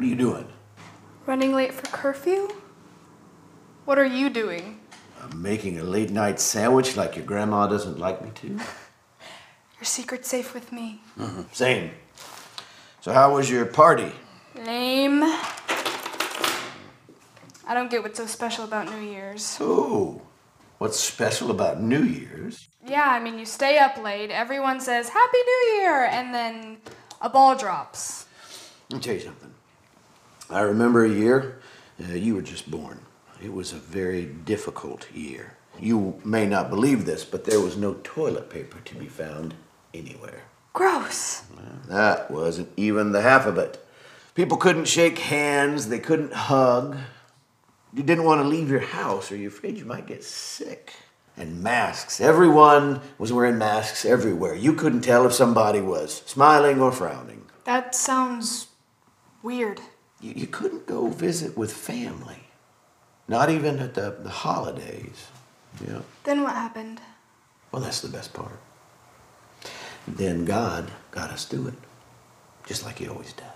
What are you doing? Running late for curfew? What are you doing? I'm making a late night sandwich like your grandma doesn't like me to? Your secret's safe with me. Mm-hmm. Same. So, how was your party? Lame. I don't get what's so special about New Year's. Oh, what's special about New Year's? Yeah, I mean, you stay up late, everyone says Happy New Year, and then a ball drops. Let me tell you something. I remember a year uh, you were just born. It was a very difficult year. You may not believe this, but there was no toilet paper to be found anywhere. Gross. That wasn't even the half of it. People couldn't shake hands, they couldn't hug. You didn't want to leave your house or you're afraid you might get sick. And masks. Everyone was wearing masks everywhere. You couldn't tell if somebody was smiling or frowning. That sounds weird. You, you couldn't go visit with family. Not even at the, the holidays. Yeah. Then what happened? Well, that's the best part. Then God got us through it, just like He always does.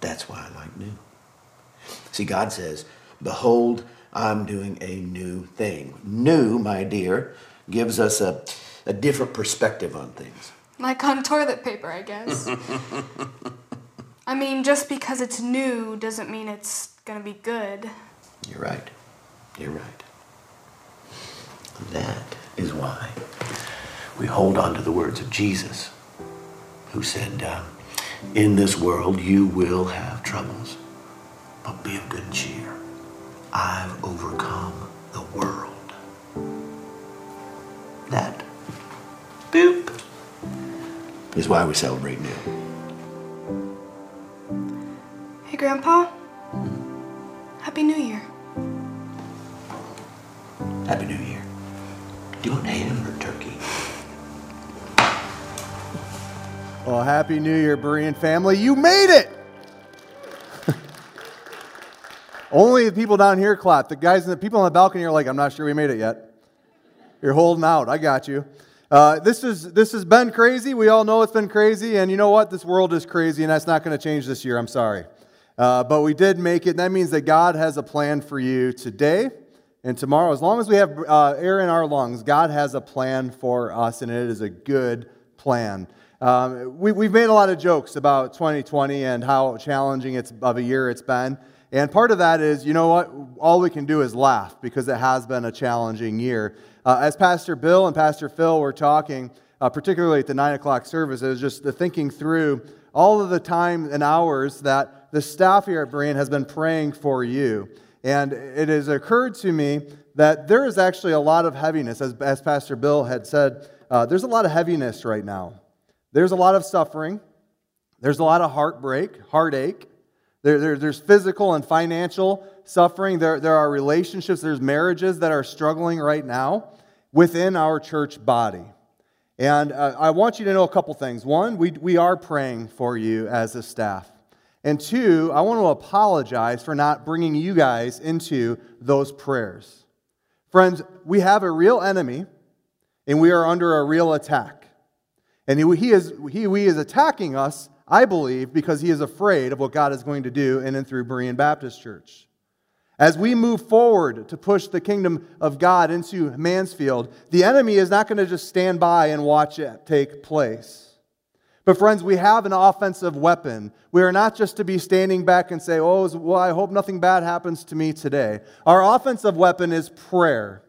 That's why I like new. See, God says, Behold, I'm doing a new thing. New, my dear, gives us a, a different perspective on things. Like on toilet paper, I guess. I mean, just because it's new doesn't mean it's gonna be good. You're right. You're right. That is why we hold on to the words of Jesus, who said, uh, In this world you will have troubles, but be of good cheer. I've overcome the world. That, boop, is why we celebrate new. Hey, Grandpa. Happy New Year. Happy New Year. Do you want ham or turkey? Well, Happy New Year, Berean family. You made it! Only the people down here clap. The guys and the people on the balcony are like, I'm not sure we made it yet. You're holding out. I got you. Uh, this, is, this has been crazy. We all know it's been crazy. And you know what? This world is crazy, and that's not going to change this year. I'm sorry. Uh, but we did make it. That means that God has a plan for you today and tomorrow. As long as we have uh, air in our lungs, God has a plan for us, and it is a good plan. Um, we, have made a lot of jokes about 2020 and how challenging it's, of a year it's been. And part of that is, you know what? All we can do is laugh because it has been a challenging year. Uh, as Pastor Bill and Pastor Phil were talking, uh, particularly at the 9 o'clock service, it was just the thinking through all of the time and hours that the staff here at Berean has been praying for you. And it has occurred to me that there is actually a lot of heaviness, as, as Pastor Bill had said, uh, there's a lot of heaviness right now. There's a lot of suffering. There's a lot of heartbreak, heartache. There, there, there's physical and financial suffering. There, there are relationships, there's marriages that are struggling right now within our church body. And uh, I want you to know a couple things. One, we, we are praying for you as a staff. And two, I want to apologize for not bringing you guys into those prayers. Friends, we have a real enemy, and we are under a real attack. And he is, he, he is attacking us I believe, because he is afraid of what God is going to do in and through Berean Baptist Church. As we move forward to push the kingdom of God into Mansfield, the enemy is not going to just stand by and watch it take place. But, friends, we have an offensive weapon. We are not just to be standing back and say, Oh, well, I hope nothing bad happens to me today. Our offensive weapon is prayer.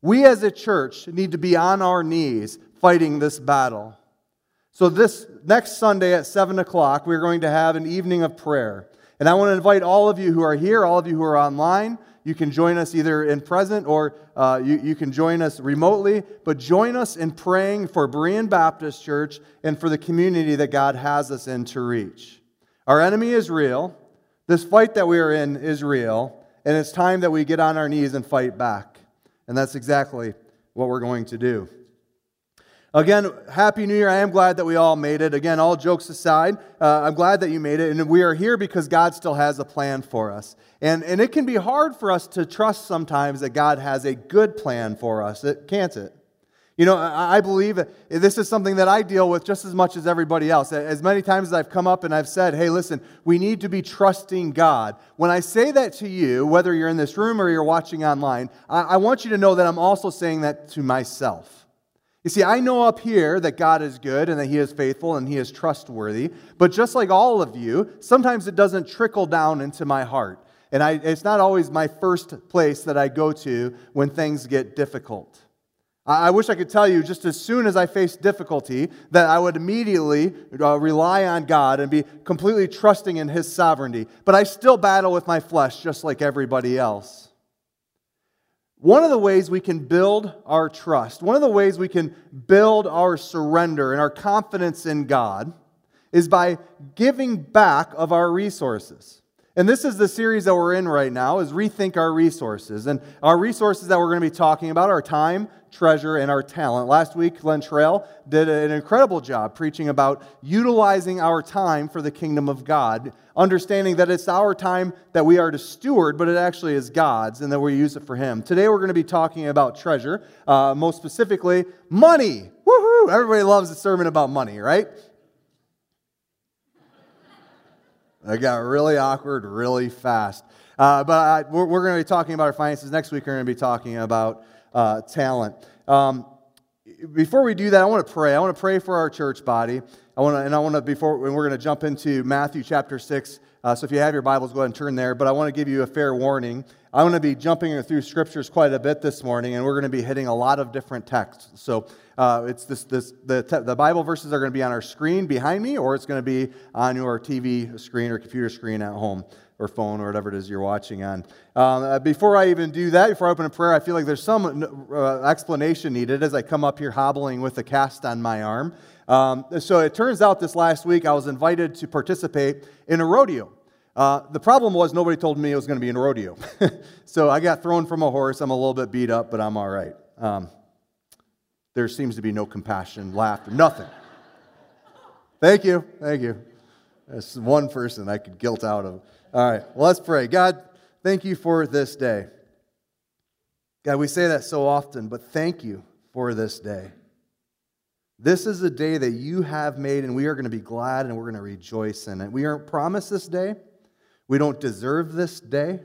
We as a church need to be on our knees fighting this battle. So, this next Sunday at 7 o'clock, we're going to have an evening of prayer. And I want to invite all of you who are here, all of you who are online. You can join us either in present or uh, you, you can join us remotely, but join us in praying for Berean Baptist Church and for the community that God has us in to reach. Our enemy is real. This fight that we are in is real, and it's time that we get on our knees and fight back. And that's exactly what we're going to do. Again, Happy New Year. I am glad that we all made it. Again, all jokes aside, uh, I'm glad that you made it. And we are here because God still has a plan for us. And, and it can be hard for us to trust sometimes that God has a good plan for us, it, can't it? You know, I believe this is something that I deal with just as much as everybody else. As many times as I've come up and I've said, hey, listen, we need to be trusting God. When I say that to you, whether you're in this room or you're watching online, I want you to know that I'm also saying that to myself. You see, I know up here that God is good and that He is faithful and He is trustworthy, but just like all of you, sometimes it doesn't trickle down into my heart. And I, it's not always my first place that I go to when things get difficult. I wish I could tell you just as soon as I face difficulty that I would immediately uh, rely on God and be completely trusting in His sovereignty. But I still battle with my flesh just like everybody else. One of the ways we can build our trust, one of the ways we can build our surrender and our confidence in God is by giving back of our resources. And this is the series that we're in right now is rethink our resources. And our resources that we're going to be talking about are time, treasure, and our talent. Last week, Len Trail did an incredible job preaching about utilizing our time for the kingdom of God, understanding that it's our time that we are to steward, but it actually is God's, and that we use it for Him. Today, we're going to be talking about treasure, uh, most specifically, money. Woohoo! Everybody loves a sermon about money, right? It got really awkward really fast. Uh, but I, we're, we're going to be talking about our finances. Next week, we're going to be talking about uh, talent. Um, before we do that, I want to pray. I want to pray for our church body. I want to, and I want to, before, and we're going to jump into Matthew chapter 6. Uh, so if you have your Bibles, go ahead and turn there. But I want to give you a fair warning. I'm going to be jumping through scriptures quite a bit this morning, and we're going to be hitting a lot of different texts. So uh, it's this, this, the, te- the Bible verses are going to be on our screen behind me, or it's going to be on your TV screen or computer screen at home or phone or whatever it is you're watching on. Um, uh, before I even do that, before I open a prayer, I feel like there's some uh, explanation needed as I come up here hobbling with a cast on my arm. Um, so it turns out this last week I was invited to participate in a rodeo. Uh, the problem was nobody told me it was going to be in rodeo. so I got thrown from a horse. I'm a little bit beat up, but I'm all right. Um, there seems to be no compassion, laughter, nothing. Thank you. Thank you. That's one person I could guilt out of. All right, well, let's pray. God, thank you for this day. God, we say that so often, but thank you for this day. This is a day that you have made, and we are going to be glad and we're going to rejoice in it. We aren't promised this day. We don't deserve this day.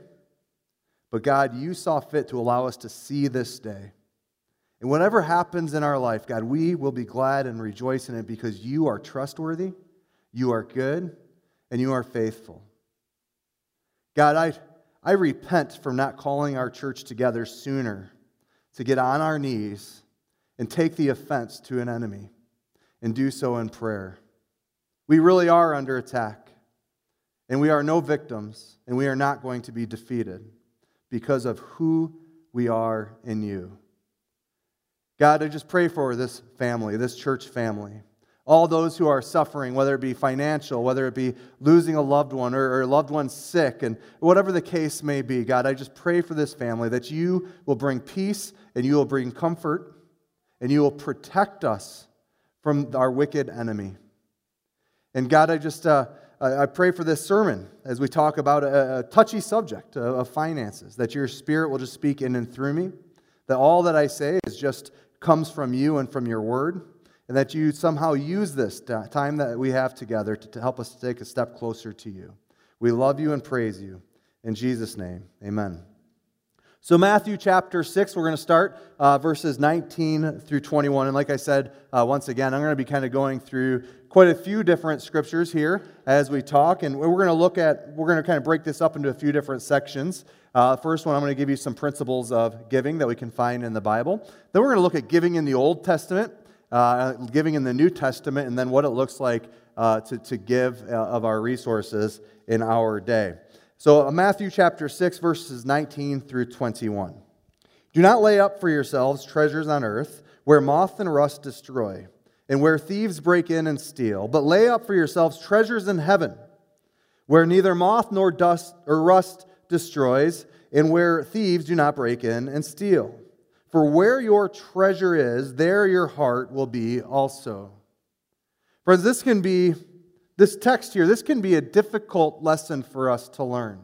But God, you saw fit to allow us to see this day. And whatever happens in our life, God, we will be glad and rejoice in it because you are trustworthy, you are good, and you are faithful. God, I, I repent from not calling our church together sooner to get on our knees and take the offense to an enemy and do so in prayer. We really are under attack, and we are no victims, and we are not going to be defeated because of who we are in you. God, I just pray for this family, this church family. All those who are suffering, whether it be financial, whether it be losing a loved one or, or a loved one sick, and whatever the case may be, God, I just pray for this family that you will bring peace and you will bring comfort and you will protect us from our wicked enemy. And God, I just uh, I pray for this sermon as we talk about a, a touchy subject of finances, that your spirit will just speak in and through me, that all that I say is just comes from you and from your word, and that you somehow use this time that we have together to, to help us take a step closer to you. We love you and praise you. In Jesus' name, amen. So, Matthew chapter 6, we're going to start uh, verses 19 through 21. And like I said, uh, once again, I'm going to be kind of going through quite a few different scriptures here as we talk. And we're going to look at, we're going to kind of break this up into a few different sections. Uh, first one, I'm going to give you some principles of giving that we can find in the Bible. Then we're going to look at giving in the Old Testament, uh, giving in the New Testament, and then what it looks like uh, to, to give uh, of our resources in our day. So, uh, Matthew chapter 6, verses 19 through 21. Do not lay up for yourselves treasures on earth where moth and rust destroy, and where thieves break in and steal, but lay up for yourselves treasures in heaven where neither moth nor dust or rust destroys, and where thieves do not break in and steal. For where your treasure is, there your heart will be also. Friends, this can be, this text here, this can be a difficult lesson for us to learn.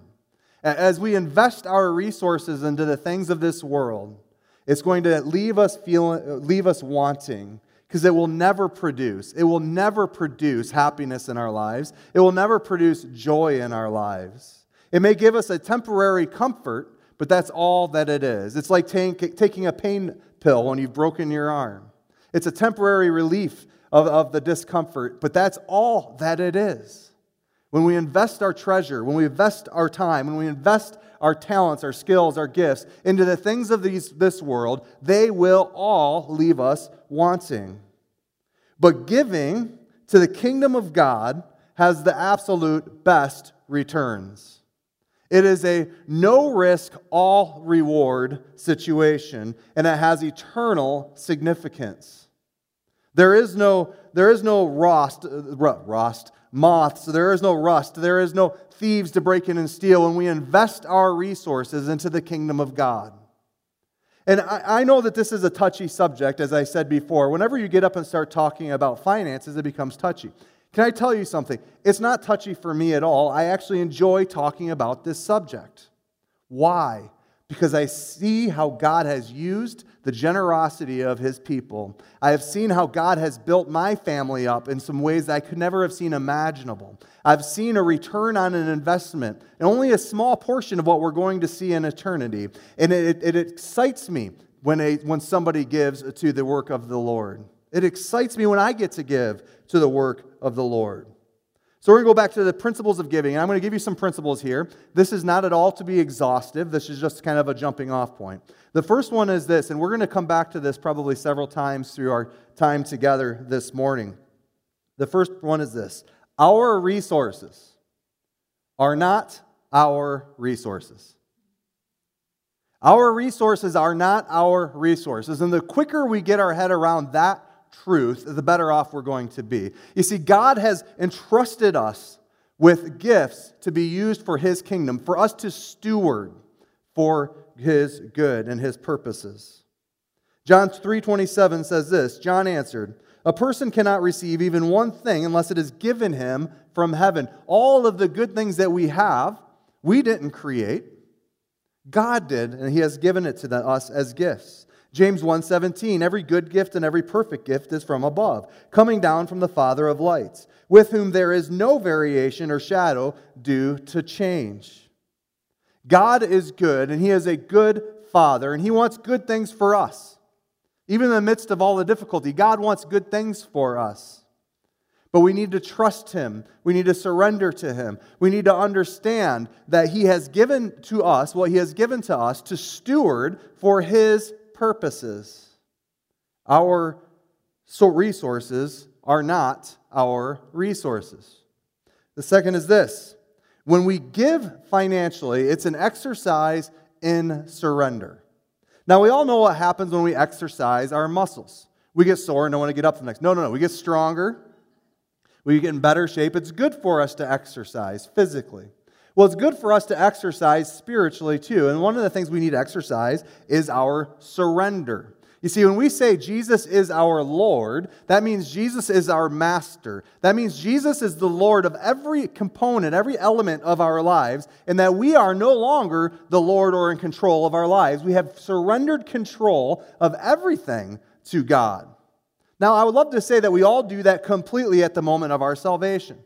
As we invest our resources into the things of this world, It's going to leave us feeling, leave us wanting because it will never produce. It will never produce happiness in our lives. It will never produce joy in our lives. It may give us a temporary comfort, but that's all that it is. It's like take, taking a pain pill when you've broken your arm. It's a temporary relief of, of the discomfort, but that's all that it is. When we invest our treasure, when we invest our time, when we invest our talents, our skills, our gifts into the things of these, this world, they will all leave us wanting. But giving to the kingdom of God has the absolute best returns. It is a no risk, all reward situation, and it has eternal significance. There is no, there is no rust, uh, rust, moths, there is no rust, there is no thieves to break in and steal when we invest our resources into the kingdom of God. And I, I know that this is a touchy subject, as I said before. Whenever you get up and start talking about finances, it becomes touchy. Can I tell you something? It's not touchy for me at all. I actually enjoy talking about this subject. Why? Because I see how God has used the generosity of his people. I have seen how God has built my family up in some ways I could never have seen imaginable. I've seen a return on an investment, and only a small portion of what we're going to see in eternity. And it, it, it excites me when, a, when somebody gives to the work of the Lord. It excites me when I get to give to the work of the Lord. So we're going to go back to the principles of giving. And I'm going to give you some principles here. This is not at all to be exhaustive. This is just kind of a jumping off point. The first one is this, and we're going to come back to this probably several times through our time together this morning. The first one is this Our resources are not our resources. Our resources are not our resources. And the quicker we get our head around that truth, the better off we're going to be. You see, God has entrusted us with gifts to be used for His kingdom, for us to steward for His good and His purposes. John 3:27 says this, John answered, "A person cannot receive even one thing unless it is given him from heaven. All of the good things that we have, we didn't create. God did, and he has given it to us as gifts. James 1:17 Every good gift and every perfect gift is from above, coming down from the Father of lights, with whom there is no variation or shadow due to change. God is good and he is a good father and he wants good things for us. Even in the midst of all the difficulty, God wants good things for us. But we need to trust him. We need to surrender to him. We need to understand that he has given to us what he has given to us to steward for his purposes. Our resources are not our resources. The second is this when we give financially, it's an exercise in surrender. Now, we all know what happens when we exercise our muscles. We get sore and don't want to get up the next. No, no, no. We get stronger. We get in better shape. It's good for us to exercise physically. Well, it's good for us to exercise spiritually too. And one of the things we need to exercise is our surrender. You see, when we say Jesus is our Lord, that means Jesus is our master. That means Jesus is the Lord of every component, every element of our lives, and that we are no longer the Lord or in control of our lives. We have surrendered control of everything to God. Now, I would love to say that we all do that completely at the moment of our salvation.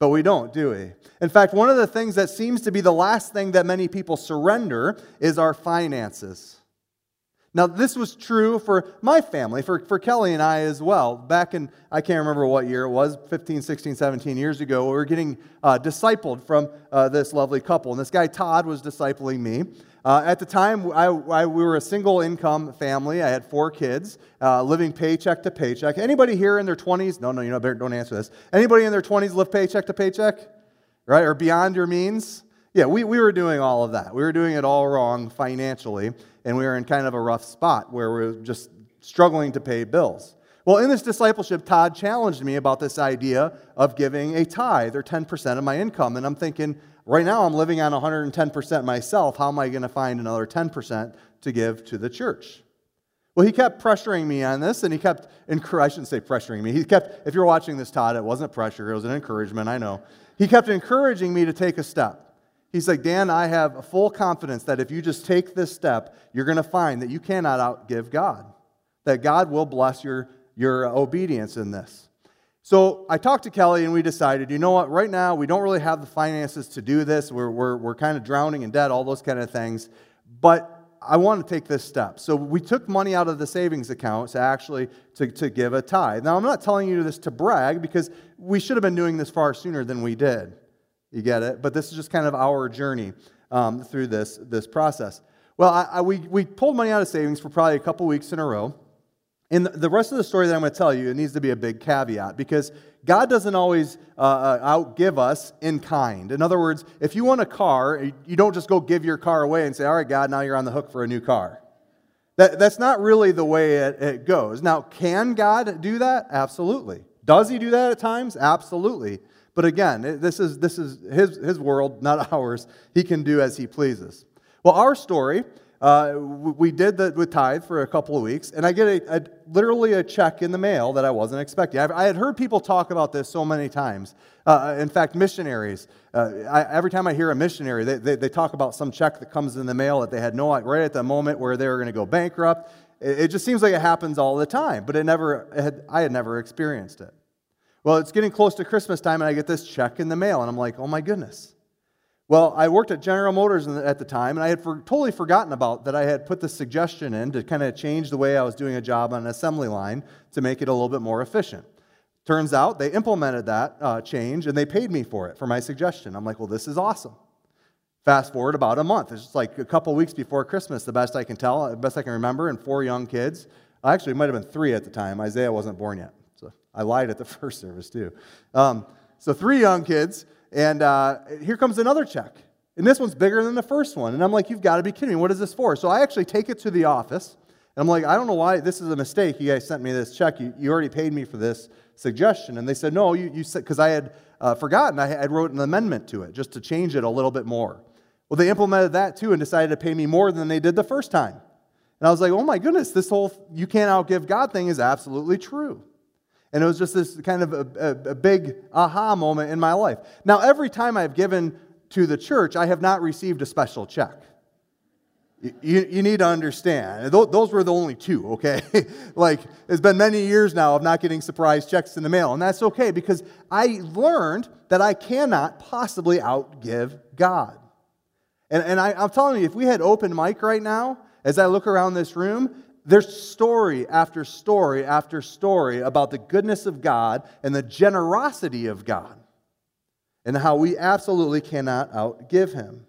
But we don't, do we? In fact, one of the things that seems to be the last thing that many people surrender is our finances. Now, this was true for my family, for, for Kelly and I as well. Back in, I can't remember what year it was, 15, 16, 17 years ago, we were getting uh, discipled from uh, this lovely couple. And this guy, Todd, was discipling me. Uh, at the time, I, I, we were a single income family. I had four kids, uh, living paycheck to paycheck. Anybody here in their 20s? No, no, you know, don't answer this. Anybody in their 20s live paycheck to paycheck? Right? Or beyond your means? Yeah, we, we were doing all of that. We were doing it all wrong financially, and we were in kind of a rough spot where we were just struggling to pay bills. Well, in this discipleship, Todd challenged me about this idea of giving a tithe or 10% of my income. And I'm thinking, Right now, I'm living on 110% myself. How am I going to find another 10% to give to the church? Well, he kept pressuring me on this, and he kept, I shouldn't say pressuring me. He kept, if you're watching this, Todd, it wasn't pressure, it was an encouragement, I know. He kept encouraging me to take a step. He's like, Dan, I have full confidence that if you just take this step, you're going to find that you cannot outgive God, that God will bless your, your obedience in this. So I talked to Kelly and we decided, you know what, right now we don't really have the finances to do this. We're, we're, we're kind of drowning in debt, all those kind of things. But I want to take this step. So we took money out of the savings account to actually to, to give a tithe. Now I'm not telling you this to brag because we should have been doing this far sooner than we did. You get it? But this is just kind of our journey um, through this, this process. Well, I, I, we, we pulled money out of savings for probably a couple weeks in a row. And the rest of the story that I'm going to tell you, it needs to be a big caveat because God doesn't always uh, uh, outgive us in kind. In other words, if you want a car, you don't just go give your car away and say, All right, God, now you're on the hook for a new car. That, that's not really the way it, it goes. Now, can God do that? Absolutely. Does he do that at times? Absolutely. But again, this is, this is his, his world, not ours. He can do as he pleases. Well, our story uh, we did that with tithe for a couple of weeks, and I get a, a, literally a check in the mail that I wasn't expecting. I've, i had heard people talk about this so many times. Uh, in fact, missionaries, uh, I, every time I hear a missionary, they, they, they, talk about some check that comes in the mail that they had no right at the moment where they were going to go bankrupt. It, it, just seems like it happens all the time, but it never, it had, I had never experienced it. Well, it's getting close to Christmas time, and I get this check in the mail, and I'm like, oh my goodness. Well, I worked at General Motors at the time, and I had for, totally forgotten about that I had put this suggestion in to kind of change the way I was doing a job on an assembly line to make it a little bit more efficient. Turns out they implemented that uh, change and they paid me for it, for my suggestion. I'm like, well, this is awesome. Fast forward about a month. It's just like a couple weeks before Christmas, the best I can tell, the best I can remember, and four young kids. Actually, it might have been three at the time. Isaiah wasn't born yet. So I lied at the first service, too. Um, so three young kids and uh, here comes another check. And this one's bigger than the first one. And I'm like, you've got to be kidding me. What is this for? So I actually take it to the office. And I'm like, I don't know why this is a mistake. You guys sent me this check. You, you already paid me for this suggestion. And they said, no, you, you said, because I had uh, forgotten. I, I wrote an amendment to it just to change it a little bit more. Well, they implemented that too and decided to pay me more than they did the first time. And I was like, oh my goodness, this whole you can't outgive God thing is absolutely true. And it was just this kind of a, a, a, big aha moment in my life. Now, every time I've given to the church, I have not received a special check. You, you need to understand. Those were the only two, okay? like, it's been many years now of not getting surprise checks in the mail, and that's okay because I learned that I cannot possibly outgive God. And, and I, I'm telling you, if we had open mic right now, as I look around this room, there's story after story after story about the goodness of God and the generosity of God and how we absolutely cannot outgive Him.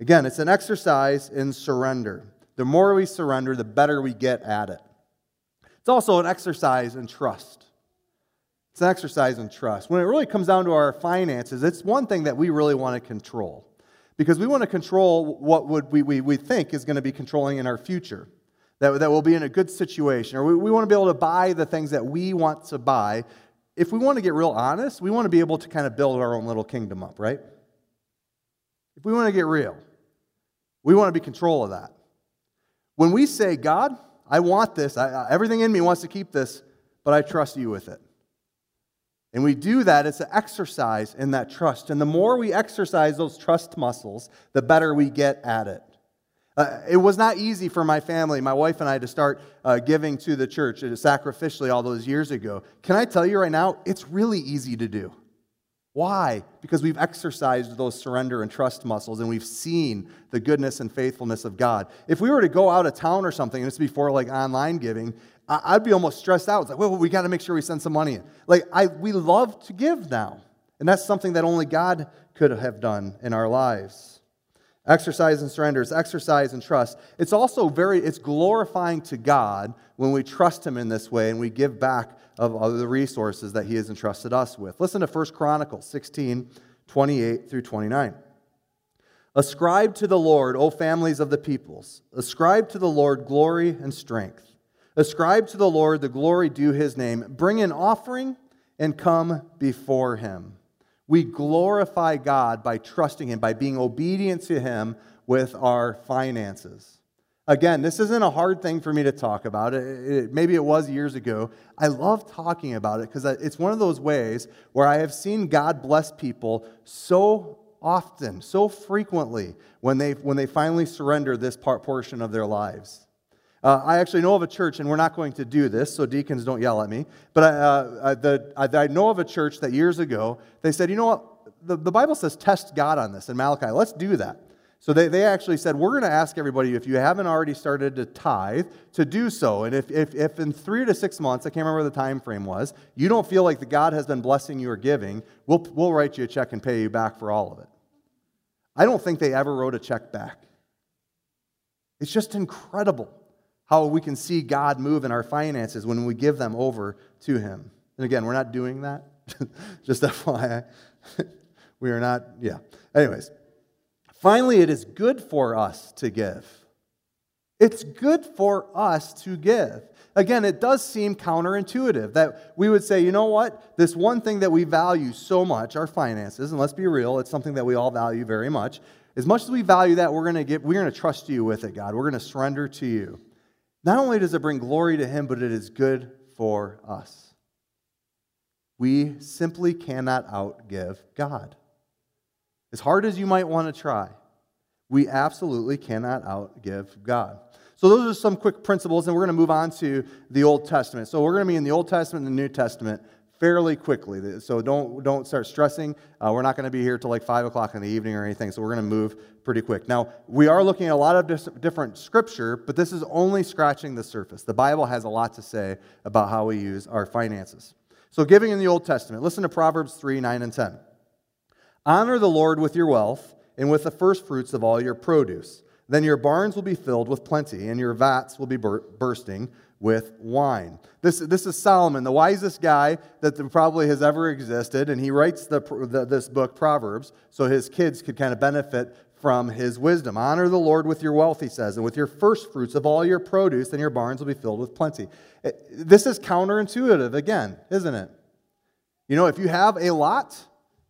Again, it's an exercise in surrender. The more we surrender, the better we get at it. It's also an exercise in trust. It's an exercise in trust. When it really comes down to our finances, it's one thing that we really want to control because we want to control what would we, we, we think is going to be controlling in our future that, that we'll be in a good situation, or we, we want to be able to buy the things that we want to buy. If we want to get real honest, we want to be able to kind of build our own little kingdom up, right? If we want to get real, we want to be control of that. When we say, God, I want this, I, everything in me wants to keep this, but I trust you with it. And we do that, it's an exercise in that trust. And the more we exercise those trust muscles, the better we get at it. Uh, it was not easy for my family, my wife and I, to start uh, giving to the church uh, sacrificially all those years ago. Can I tell you right now, it's really easy to do. Why? Because we've exercised those surrender and trust muscles and we've seen the goodness and faithfulness of God. If we were to go out of town or something, and it's before like online giving, I'd be almost stressed out. It's like, well, we got to make sure we send some money in. Like, I, we love to give now. And that's something that only God could have done in our lives. Exercise and surrender is exercise and trust. It's also very, it's glorifying to God when we trust Him in this way and we give back of the resources that He has entrusted us with. Listen to 1 Chronicles 16, 28 through 29. Ascribe to the Lord, O families of the peoples. Ascribe to the Lord glory and strength. Ascribe to the Lord the glory due his name. Bring an offering and come before him. We glorify God by trusting Him, by being obedient to Him with our finances. Again, this isn't a hard thing for me to talk about. It, it, maybe it was years ago. I love talking about it because it's one of those ways where I have seen God bless people so often, so frequently when they, when they finally surrender this part, portion of their lives. Uh, I actually know of a church, and we're not going to do this, so deacons don't yell at me. But I, uh, the, I, I know of a church that years ago, they said, you know what? The, the Bible says test God on this in Malachi. Let's do that. So they, they actually said, We're going to ask everybody, if you haven't already started to tithe, to do so. And if, if, if in three to six months, I can't remember the time frame was, you don't feel like the God has been blessing you or giving, we'll, we'll write you a check and pay you back for all of it. I don't think they ever wrote a check back. It's just incredible how we can see God move in our finances when we give them over to Him. And again, we're not doing that. Just FYI. we are not, yeah. Anyways, finally, it is good for us to give. It's good for us to give. Again, it does seem counterintuitive that we would say, you know what? This one thing that we value so much, our finances, and let's be real, it's something that we all value very much. As much as we value that, we're going to give, we're going to trust you with it, God. We're going to surrender to you. Not only does it bring glory to Him, but it is good for us. We simply cannot outgive God. As hard as you might want to try, we absolutely cannot outgive God. So, those are some quick principles, and we're going to move on to the Old Testament. So, we're going to be in the Old Testament and the New Testament fairly quickly. So don't, don't start stressing. Uh, we're not going to be here till like 5 o'clock in the evening or anything, so we're going to move pretty quick. Now, we are looking at a lot of dis- different scripture, but this is only scratching the surface. The Bible has a lot to say about how we use our finances. So, giving in the Old Testament, listen to Proverbs 3 9 and 10. Honor the Lord with your wealth and with the first fruits of all your produce. Then your barns will be filled with plenty, and your vats will be bur- bursting with wine. This, this is Solomon, the wisest guy that probably has ever existed, and he writes the, the, this book, Proverbs, so his kids could kind of benefit from his wisdom. Honor the Lord with your wealth, he says, and with your first fruits of all your produce, then your barns will be filled with plenty. This is counterintuitive again, isn't it? You know, if you have a lot,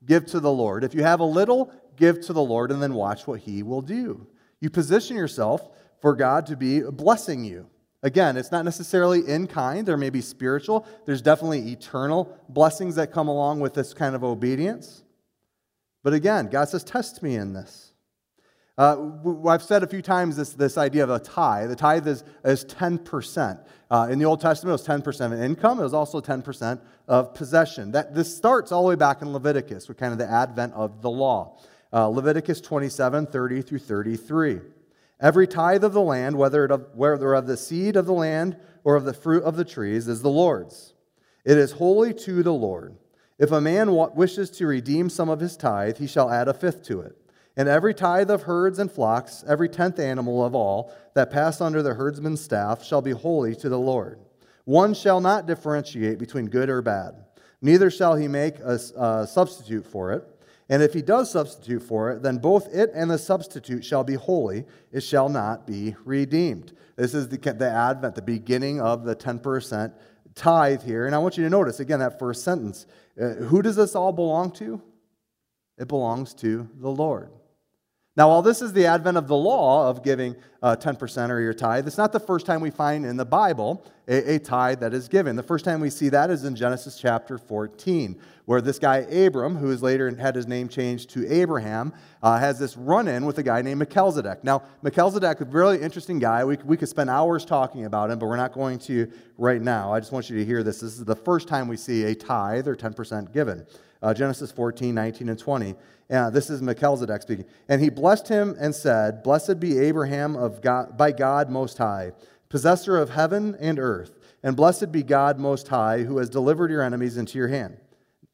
give to the Lord. If you have a little, give to the Lord, and then watch what he will do. You position yourself for God to be blessing you. Again, it's not necessarily in kind, there may be spiritual. There's definitely eternal blessings that come along with this kind of obedience. But again, God says, Test me in this. Uh, I've said a few times this, this idea of a tithe. The tithe is, is 10%. Uh, in the Old Testament, it was 10% of income. It was also 10% of possession. That, this starts all the way back in Leviticus with kind of the advent of the law. Uh, Leviticus 27 30 through 33. Every tithe of the land, whether, of, whether of the seed of the land or of the fruit of the trees, is the Lord's. It is holy to the Lord. If a man wishes to redeem some of his tithe, he shall add a fifth to it. And every tithe of herds and flocks, every tenth animal of all that pass under the herdsman's staff, shall be holy to the Lord. One shall not differentiate between good or bad, neither shall he make a, a substitute for it. And if he does substitute for it, then both it and the substitute shall be holy. It shall not be redeemed. This is the, the advent, the beginning of the 10% tithe here. And I want you to notice, again, that first sentence. Uh, who does this all belong to? It belongs to the Lord. Now, while this is the advent of the law of giving uh, 10% or your tithe, it's not the first time we find in the Bible a, a, tithe that is given. The first time we see that is in Genesis chapter 14, where this guy Abram, who is later had his name changed to Abraham, uh, has this run in with a guy named Melchizedek. Now, Melchizedek, a really interesting guy. We, we could spend hours talking about him, but we're not going to right now. I just want you to hear this. This is the first time we see a tithe or 10% given. Uh, Genesis 14, 19, and 20. Uh, this is Melchizedek speaking. And he blessed him and said, Blessed be Abraham of God, by God Most High, possessor of heaven and earth. And blessed be God Most High, who has delivered your enemies into your hand.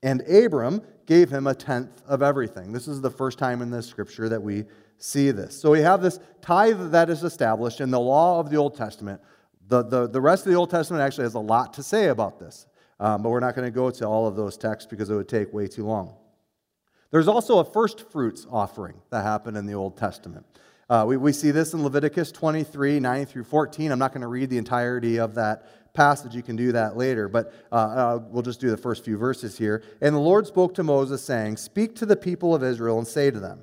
And Abram gave him a tenth of everything. This is the first time in this scripture that we see this. So we have this tithe that is established in the law of the Old Testament. The, the, the rest of the Old Testament actually has a lot to say about this. Um, but we're not going to go to all of those texts because it would take way too long. There's also a first fruits offering that happened in the Old Testament. Uh, we, we see this in Leviticus 23, 9 through 14. I'm not going to read the entirety of that passage. You can do that later, but uh, uh, we'll just do the first few verses here. And the Lord spoke to Moses, saying, Speak to the people of Israel and say to them,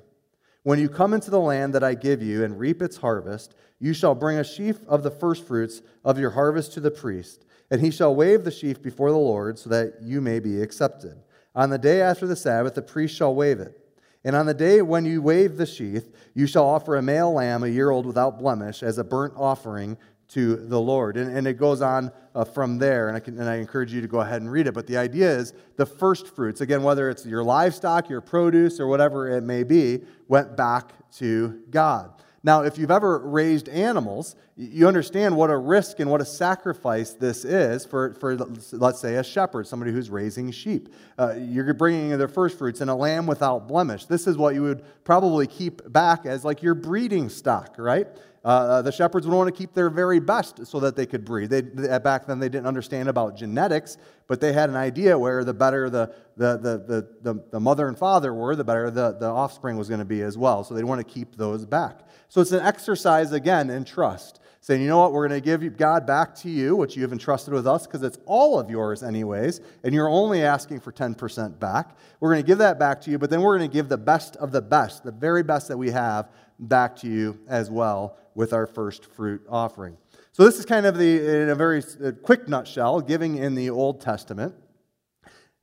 When you come into the land that I give you and reap its harvest, you shall bring a sheaf of the firstfruits of your harvest to the priest, and he shall wave the sheaf before the Lord so that you may be accepted. On the day after the Sabbath, the priest shall wave it. And on the day when you wave the sheath, you shall offer a male lamb, a year old without blemish, as a burnt offering to the Lord. And, and it goes on uh, from there, and I, can, and I encourage you to go ahead and read it. But the idea is the first fruits, again, whether it's your livestock, your produce, or whatever it may be, went back to God. Now, if you've ever raised animals, you understand what a risk and what a sacrifice this is for, for let's say, a shepherd, somebody who's raising sheep. Uh, you're bringing in their first fruits and a lamb without blemish. This is what you would probably keep back as like your breeding stock, right? Uh, uh the shepherds would want to keep their very best so that they could breed. They, back then, they didn't understand about genetics, but they had an idea where the better the, the, the, the, the mother and father were, the better the, the offspring was going to be as well. So they want to keep those back. So it's an exercise, again, in trust. Saying, you know what, we're going to give God back to you, what you have entrusted with us, because it's all of yours, anyways, and you're only asking for 10% back. We're going to give that back to you, but then we're going to give the best of the best, the very best that we have, back to you as well with our first fruit offering. So, this is kind of the, in a very uh, quick nutshell, giving in the Old Testament.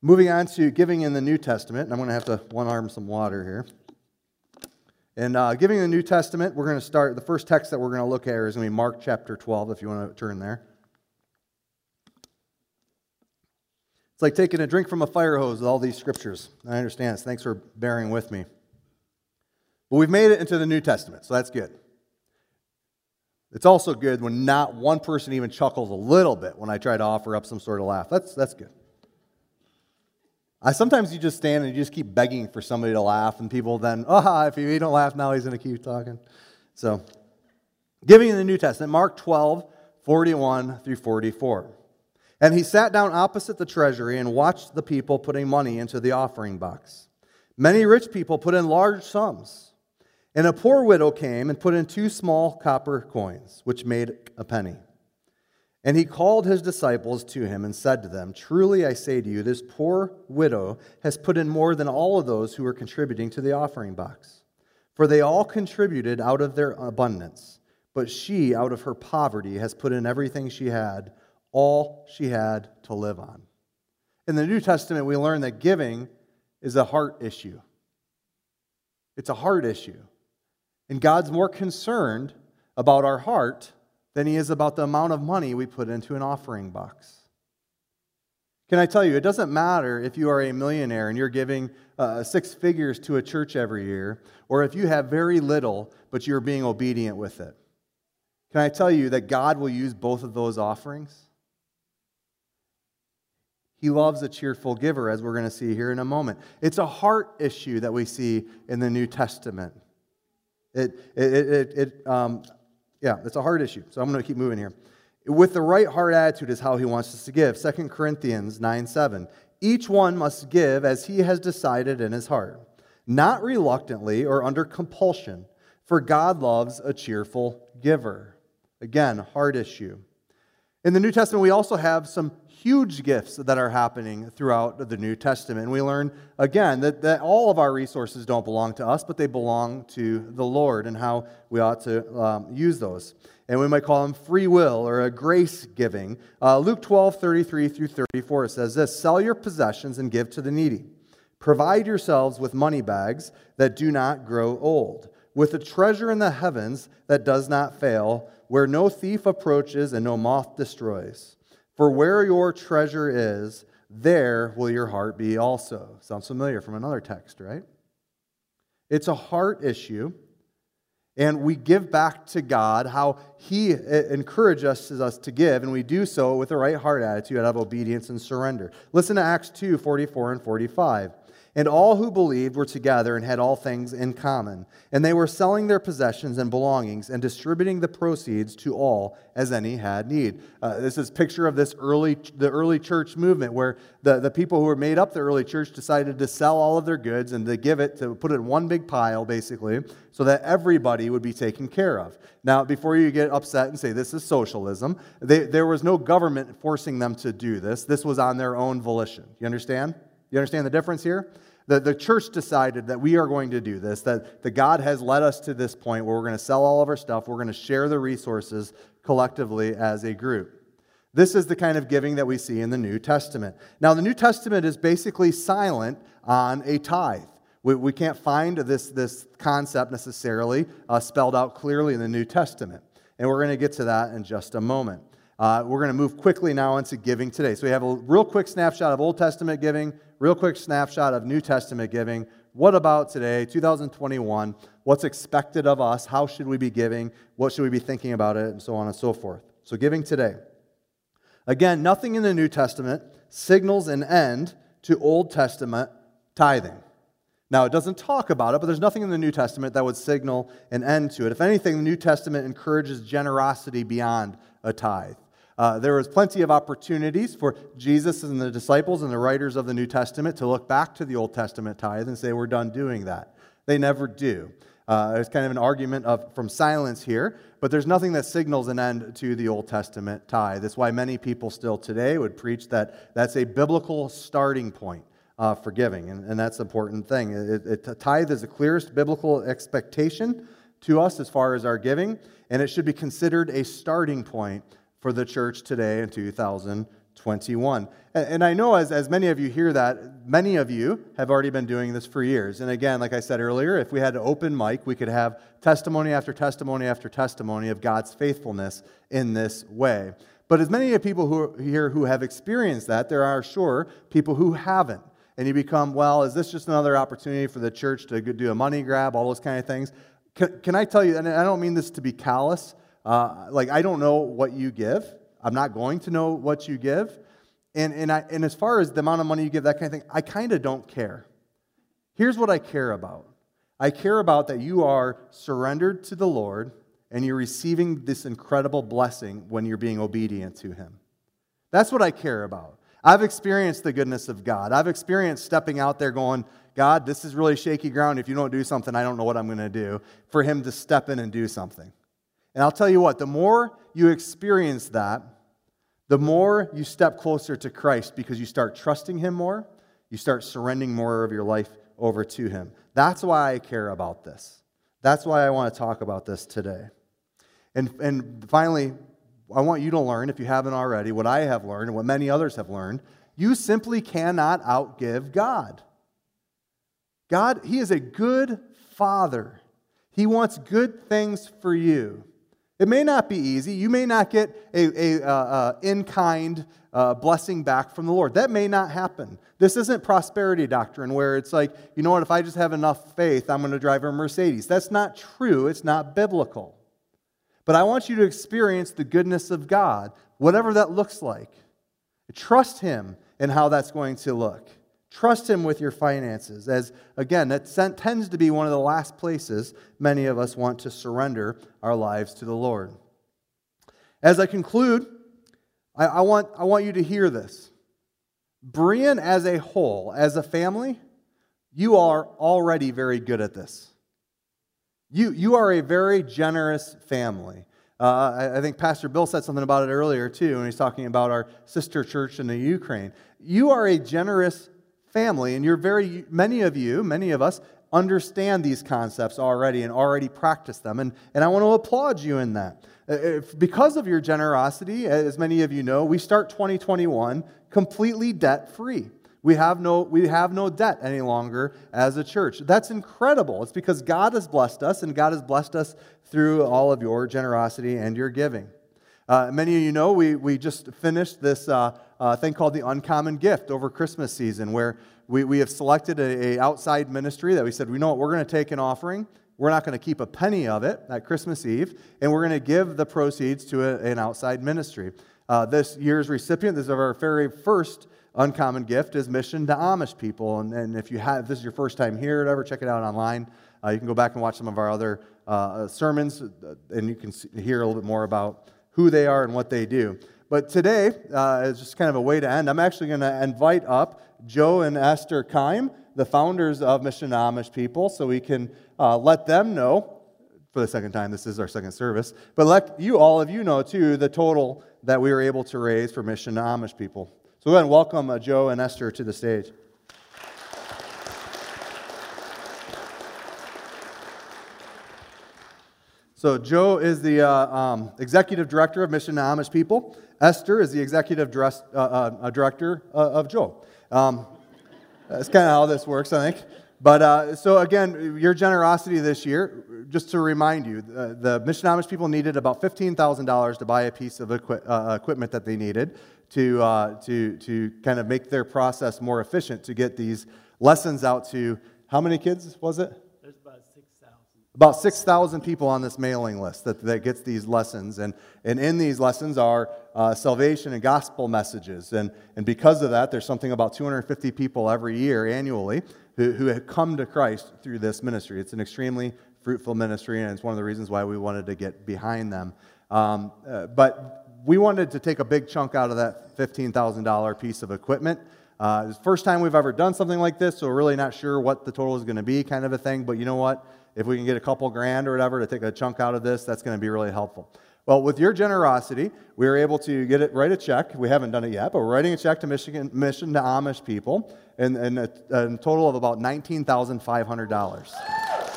Moving on to giving in the New Testament, and I'm going to have to one arm some water here. And uh, giving the New Testament, we're going to start, the first text that we're going to look at is going to be Mark chapter 12, if you want to turn there. It's like taking a drink from a fire hose with all these scriptures. I understand. this. Thanks for bearing with me. But we've made it into the New Testament, so that's good. It's also good when not one person even chuckles a little bit when I try to offer up some sort of laugh. That's, that's good. I, sometimes you just stand and you just keep begging for somebody to laugh, and people then, ah, if he don't laugh now, he's going to keep talking. So, giving in the New Testament, Mark 12, 41 through 44. And he sat down opposite the treasury and watched the people putting money into the offering box. Many rich people put in large sums. And a poor widow came and put in two small copper coins, which made a penny. And he called his disciples to him and said to them, Truly I say to you, this poor widow has put in more than all of those who are contributing to the offering box. For they all contributed out of their abundance, but she, out of her poverty, has put in everything she had, all she had to live on. In the New Testament, we learn that giving is a heart issue. It's a heart issue. And God's more concerned about our heart than he is about the amount of money we put into an offering box. Can I tell you, it doesn't matter if you are a millionaire and you're giving uh, six figures to a church every year, or if you have very little, but you're being obedient with it. Can I tell you that God will use both of those offerings? He loves a cheerful giver, as we're going to see here in a moment. It's a heart issue that we see in the New Testament. It, it, it, it um, yeah, it's a hard issue. So I'm going to keep moving here. With the right heart attitude is how he wants us to give. 2 Corinthians 9 7. Each one must give as he has decided in his heart, not reluctantly or under compulsion, for God loves a cheerful giver. Again, hard issue. In the New Testament, we also have some huge gifts that are happening throughout the New Testament. And we learn, again, that, that all of our resources don't belong to us, but they belong to the Lord and how we ought to um, use those. And we might call them free will or a grace giving. Uh, Luke 12, 33 through 34 says this Sell your possessions and give to the needy. Provide yourselves with money bags that do not grow old, with a treasure in the heavens that does not fail, where no thief approaches and no moth destroys. For where your treasure is, there will your heart be also. Sounds familiar from another text, right? It's a heart issue. And we give back to God how He eh, encourages us to give, and we do so with the right heart attitude out of obedience and surrender. Listen to Acts 2 44 and 45. And all who believed were together and had all things in common. And they were selling their possessions and belongings and distributing the proceeds to all as any had need. Uh, this is a picture of this early, the early church movement where the, the people who were made up the early church decided to sell all of their goods and to give it, to put it in one big pile, basically, so that everybody would be taken care of. Now, before you get upset and say this is socialism, they, there was no government forcing them to do this. This was on their own volition. You understand? You understand the difference here? The, the church decided that we are going to do this, that, that God has led us to this point where we're going to sell all of our stuff, we're going to share the resources collectively as a group. This is the kind of giving that we see in the New Testament. Now, the New Testament is basically silent on a tithe. We, we can't find this, this concept necessarily uh, spelled out clearly in the New Testament. And we're going to get to that in just a moment. Uh, we're going to move quickly now into giving today. So we have a real quick snapshot of Old Testament giving, real quick snapshot of New Testament giving. What about today, 2021? What's expected of us? How should we be giving? What should we be thinking about it? And so on and so forth. So, giving today. Again, nothing in the New Testament signals an end to Old Testament tithing. Now, it doesn't talk about it, but there's nothing in the New Testament that would signal an end to it. If anything, the New Testament encourages generosity beyond a tithe. Uh, there was plenty of opportunities for Jesus and the disciples and the writers of the New Testament to look back to the Old Testament tithe and say, We're done doing that. They never do. Uh, it's kind of an argument of, from silence here, but there's nothing that signals an end to the Old Testament tithe. That's why many people still today would preach that that's a biblical starting point uh, for giving, and, and that's an important thing. It, it, tithe is the clearest biblical expectation to us as far as our giving, and it should be considered a starting point for the church today in 2021. And, and I know as, as many of you hear that, many of you have already been doing this for years. And again, like I said earlier, if we had an open mic, we could have testimony after testimony after testimony of God's faithfulness in this way. But as many of people who are here who have experienced that, there are sure people who haven't and you become, well, is this just another opportunity for the church to do a money grab, all those kind of things? Can, can I tell you, and I don't mean this to be callous, uh, like I don't know what you give. I'm not going to know what you give. And, and, I, and as far as the amount of money you give, that kind of thing, I kind of don't care. Here's what I care about I care about that you are surrendered to the Lord and you're receiving this incredible blessing when you're being obedient to Him. That's what I care about. I've experienced the goodness of God. I've experienced stepping out there going, God, this is really shaky ground. If you don't do something, I don't know what I'm going to do. For Him to step in and do something. And I'll tell you what, the more you experience that, the more you step closer to Christ because you start trusting Him more, you start surrendering more of your life over to Him. That's why I care about this. That's why I want to talk about this today. And, and finally, I want you to learn, if you haven't already, what I have learned and what many others have learned. You simply cannot outgive God. God, He is a good Father. He wants good things for you. It may not be easy. You may not get a, a, uh, uh, in-kind uh, blessing back from the Lord. That may not happen. This isn't prosperity doctrine where it's like, you know what, if I just have enough faith, I'm going to drive a Mercedes. That's not true. It's not biblical. But I want you to experience the goodness of God, whatever that looks like. Trust Him in how that's going to look. Trust Him with your finances, as again, that tends to be one of the last places many of us want to surrender our lives to the Lord. As I conclude, I, I want, I want you to hear this. Berean as a whole, as a family, you are already very good at this. You, you are a very generous family. Uh, I, I think Pastor Bill said something about it earlier, too, when he's talking about our sister church in the Ukraine. You are a generous family, and you're very, many of you, many of us, understand these concepts already and already practice them. And, and I want to applaud you in that. Uh, if, because of your generosity, as many of you know, we start 2021 completely debt free. We have, no, we have no debt any longer as a church. That's incredible. It's because God has blessed us, and God has blessed us through all of your generosity and your giving. Uh, many of you know we, we just finished this uh, uh, thing called the Uncommon Gift over Christmas season, where we, we have selected a, a outside ministry that we said, we know what, we're going to take an offering. We're not going to keep a penny of it at Christmas Eve, and we're going to give the proceeds to a, an outside ministry. Uh, this year's recipient, this is our very first uncommon gift is mission to Amish people. And, and if you have, if this is your first time here, whatever, check it out online. Uh, you can go back and watch some of our other uh, sermons, uh, and you can hear a little bit more about who they are and what they do. But today uh, is just kind of a way to end. I'm actually going to invite up Joe and Esther Keim, the founders of Mission Amish People, so we can uh, let them know. For the second time, this is our second service, but let you all of you know too the total that we were able to raise for Mission Amish People. So go ahead and welcome uh, Joe and Esther to the stage. So, Joe is the uh, um, executive director of Mission to Amish People. Esther is the executive dress, uh, uh director uh, of Joe. Um, that's kind of how this works, I think. But uh, so again, your generosity this year, just to remind you, the, the Mission Amish people needed about $15,000 to buy a piece of equi- uh, equipment that they needed to, uh, to, to kind of make their process more efficient to get these lessons out to how many kids was it? There's about 6,000. about 6,000 people on this mailing list that, that gets these lessons. And, and in these lessons are uh, salvation and gospel messages. And, and because of that, there's something about 250 people every year, annually, who, who have come to Christ through this ministry. It's an extremely fruitful ministry, and it's one of the reasons why we wanted to get behind them. Um, uh, but we wanted to take a big chunk out of that $15,000 piece of equipment. Uh, it's the first time we've ever done something like this, so we're really not sure what the total is going to be, kind of a thing. But you know what? If we can get a couple grand or whatever to take a chunk out of this, that's going to be really helpful. Well, with your generosity, we were able to get it, write a check. We haven't done it yet, but we're writing a check to Michigan Mission to Amish people, and, and a, a total of about $19,500.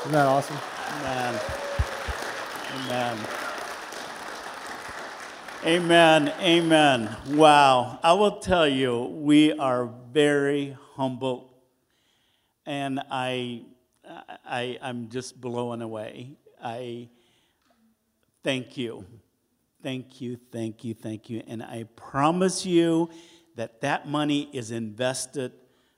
Isn't that awesome? Amen. Amen. Amen. Amen. Wow. I will tell you, we are very humble, and I, I, I'm just blown away. I thank you, thank you, thank you, thank you, and I promise you that that money is invested.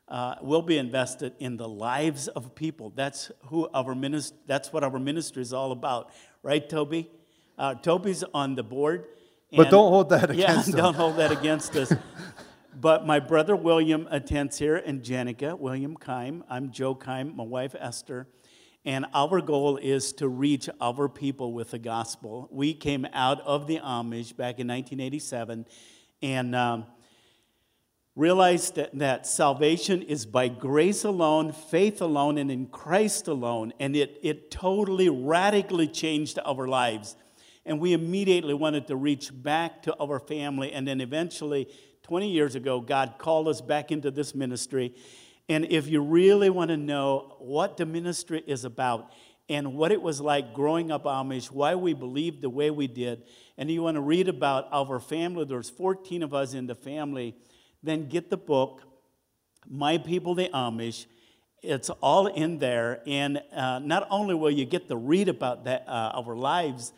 Uh, will be invested in the lives of people. That's who our ministry. That's what our ministry is all about, right, Toby? Uh, Toby's on the board. But don't hold that yeah, against him. don't hold that against us. but my brother William attends here, and Jenica, William Keim. I'm Joe Keim, my wife Esther. And our goal is to reach our people with the gospel. We came out of the Amish back in 1987 and um, realized that, that salvation is by grace alone, faith alone, and in Christ alone. And it, it totally, radically changed our lives. And we immediately wanted to reach back to our family. And then eventually, 20 years ago, God called us back into this ministry. And if you really want to know what the ministry is about and what it was like growing up Amish, why we believed the way we did, and you want to read about our family, there's 14 of us in the family, then get the book, My People the Amish. It's all in there. And uh, not only will you get to read about that, uh, our lives,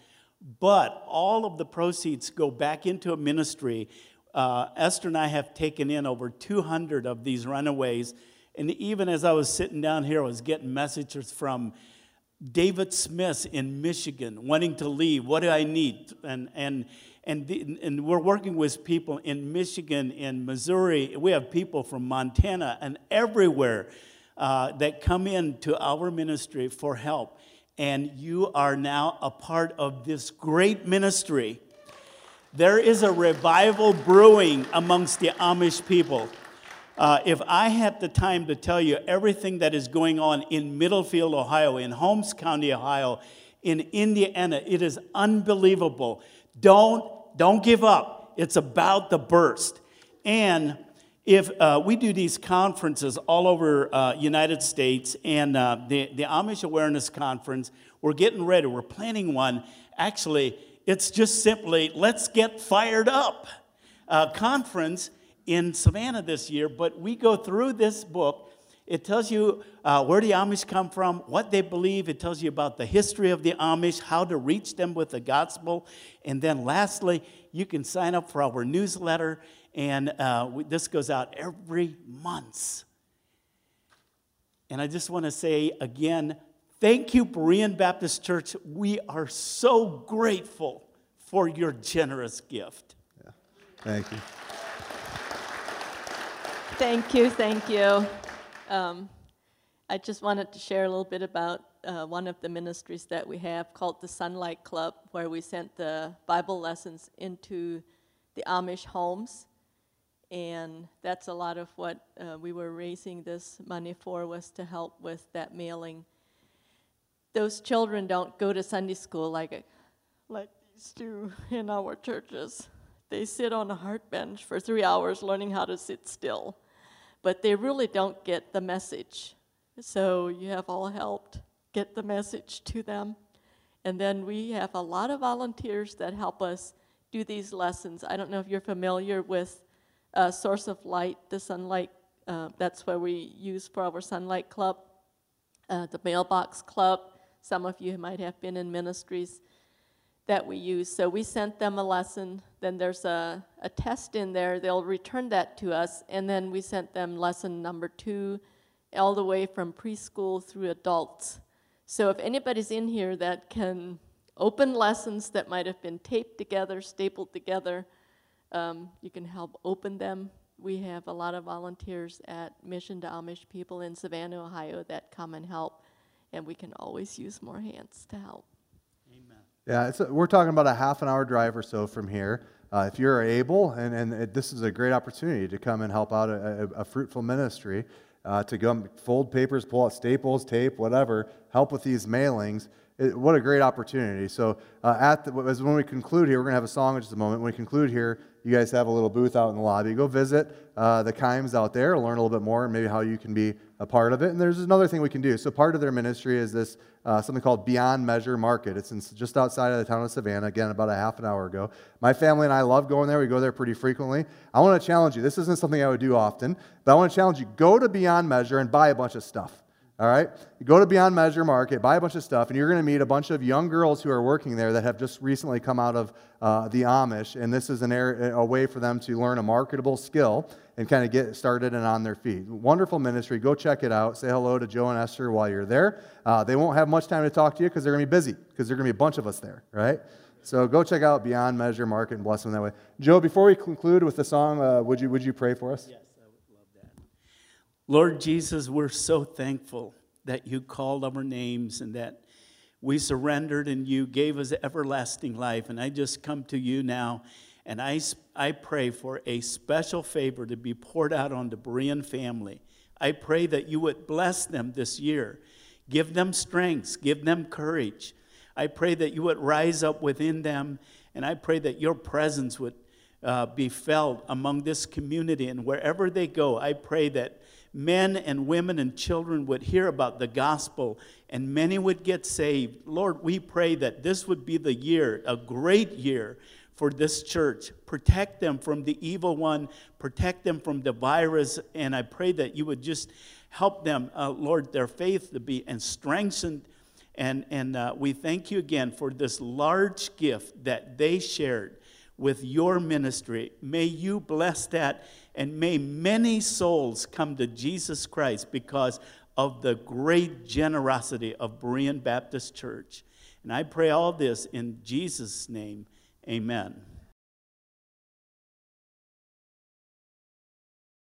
but all of the proceeds go back into a ministry. Uh, Esther and I have taken in over 200 of these runaways. And even as I was sitting down here, I was getting messages from David Smith in Michigan wanting to leave. What do I need? And, and, and, the, and we're working with people in Michigan, in Missouri. We have people from Montana and everywhere uh, that come into our ministry for help. And you are now a part of this great ministry. There is a revival brewing amongst the Amish people. Uh, if I had the time to tell you everything that is going on in Middlefield, Ohio, in Holmes County, Ohio, in Indiana, it is unbelievable. Don't, don't give up. It's about the burst. And if uh, we do these conferences all over uh, United States and uh, the, the Amish Awareness Conference, we're getting ready. We're planning one. Actually, it's just simply let's get fired up uh, conference in Savannah this year. But we go through this book. It tells you uh, where the Amish come from, what they believe. It tells you about the history of the Amish, how to reach them with the gospel. And then lastly, you can sign up for our newsletter. And uh, we, this goes out every month. And I just want to say again, thank you, Berean Baptist Church. We are so grateful for your generous gift. Thank you. Thank you, thank you. Um, I just wanted to share a little bit about uh, one of the ministries that we have called the Sunlight Club, where we sent the Bible lessons into the Amish homes. And that's a lot of what uh, we were raising this money for, was to help with that mailing. Those children don't go to Sunday school like, like these do in our churches. They sit on a hard bench for three hours learning how to sit still but they really don't get the message. So you have all helped get the message to them. And then we have a lot of volunteers that help us do these lessons. I don't know if you're familiar with uh, Source of Light, the sunlight, uh, that's where we use for our Sunlight Club. uh, the mailbox club. Some of you might have been in ministries that we use. So we sent them a lesson. Then there's a, a test in there. They'll return that to us. And then we sent them lesson number two, all the way from preschool through adults. So if anybody's in here that can open lessons that might have been taped together, stapled together, um, you can help open them. We have a lot of volunteers at Mission to Amish people in Savannah, Ohio that come and help, and we can always use more hands to help. Amen. Yeah, it's a, we're talking about a half an hour drive or so from here. Uh, if you're able, and, and it, this is a great opportunity to come and help out a, a, a fruitful ministry, uh, to go fold papers, pull out staples, tape, whatever, help with these mailings. It, what a great opportunity. So, uh, at the, as when we conclude here, we're going to have a song in just a moment. When we conclude here, you guys have a little booth out in the lobby. Go visit uh, the Keims out there, learn a little bit more, and maybe how you can be a part of it. And there's another thing we can do. So, part of their ministry is this uh, something called Beyond Measure Market. It's in, just outside of the town of Savannah, again, about a half an hour ago. My family and I love going there. We go there pretty frequently. I want to challenge you. This isn't something I would do often, but I want to challenge you go to Beyond Measure and buy a bunch of stuff. All right? You go to Beyond Measure Market, buy a bunch of stuff, and you're going to meet a bunch of young girls who are working there that have just recently come out of uh, the Amish. And this is an area, a way for them to learn a marketable skill and kind of get started and on their feet. Wonderful ministry. Go check it out. Say hello to Joe and Esther while you're there. Uh, they won't have much time to talk to you because they're going to be busy because there are going to be a bunch of us there, right? So go check out Beyond Measure Market and bless them that way. Joe, before we conclude with the song, uh, would, you, would you pray for us? Yes, I would love that. Lord Jesus, we're so thankful that you called our names and that we surrendered and you gave us everlasting life. And I just come to you now and I, I pray for a special favor to be poured out on the Berean family. I pray that you would bless them this year, give them strength, give them courage. I pray that you would rise up within them, and I pray that your presence would uh, be felt among this community. And wherever they go, I pray that men and women and children would hear about the gospel and many would get saved. Lord, we pray that this would be the year, a great year for this church. Protect them from the evil one, protect them from the virus, and I pray that you would just help them, uh, Lord, their faith to be and strengthened. And, and uh, we thank you again for this large gift that they shared with your ministry. May you bless that and may many souls come to Jesus Christ because of the great generosity of Berean Baptist Church. And I pray all this in Jesus' name. Amen.